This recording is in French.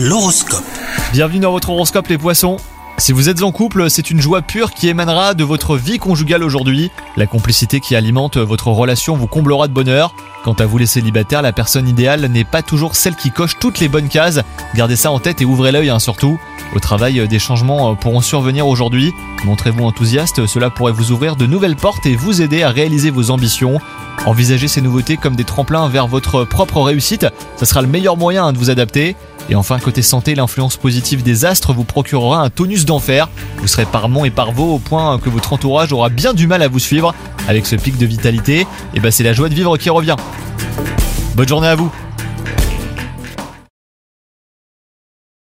L'horoscope. Bienvenue dans votre horoscope les poissons. Si vous êtes en couple, c'est une joie pure qui émanera de votre vie conjugale aujourd'hui. La complicité qui alimente votre relation vous comblera de bonheur. Quant à vous les célibataires, la personne idéale n'est pas toujours celle qui coche toutes les bonnes cases. Gardez ça en tête et ouvrez l'œil hein, surtout. Au travail, des changements pourront survenir aujourd'hui. Montrez-vous enthousiaste, cela pourrait vous ouvrir de nouvelles portes et vous aider à réaliser vos ambitions. Envisagez ces nouveautés comme des tremplins vers votre propre réussite, ça sera le meilleur moyen hein, de vous adapter. Et enfin, côté santé, l'influence positive des astres vous procurera un tonus d'enfer. Vous serez par et par vos au point que votre entourage aura bien du mal à vous suivre. Avec ce pic de vitalité, et bah c'est la joie de vivre qui revient. Bonne journée à vous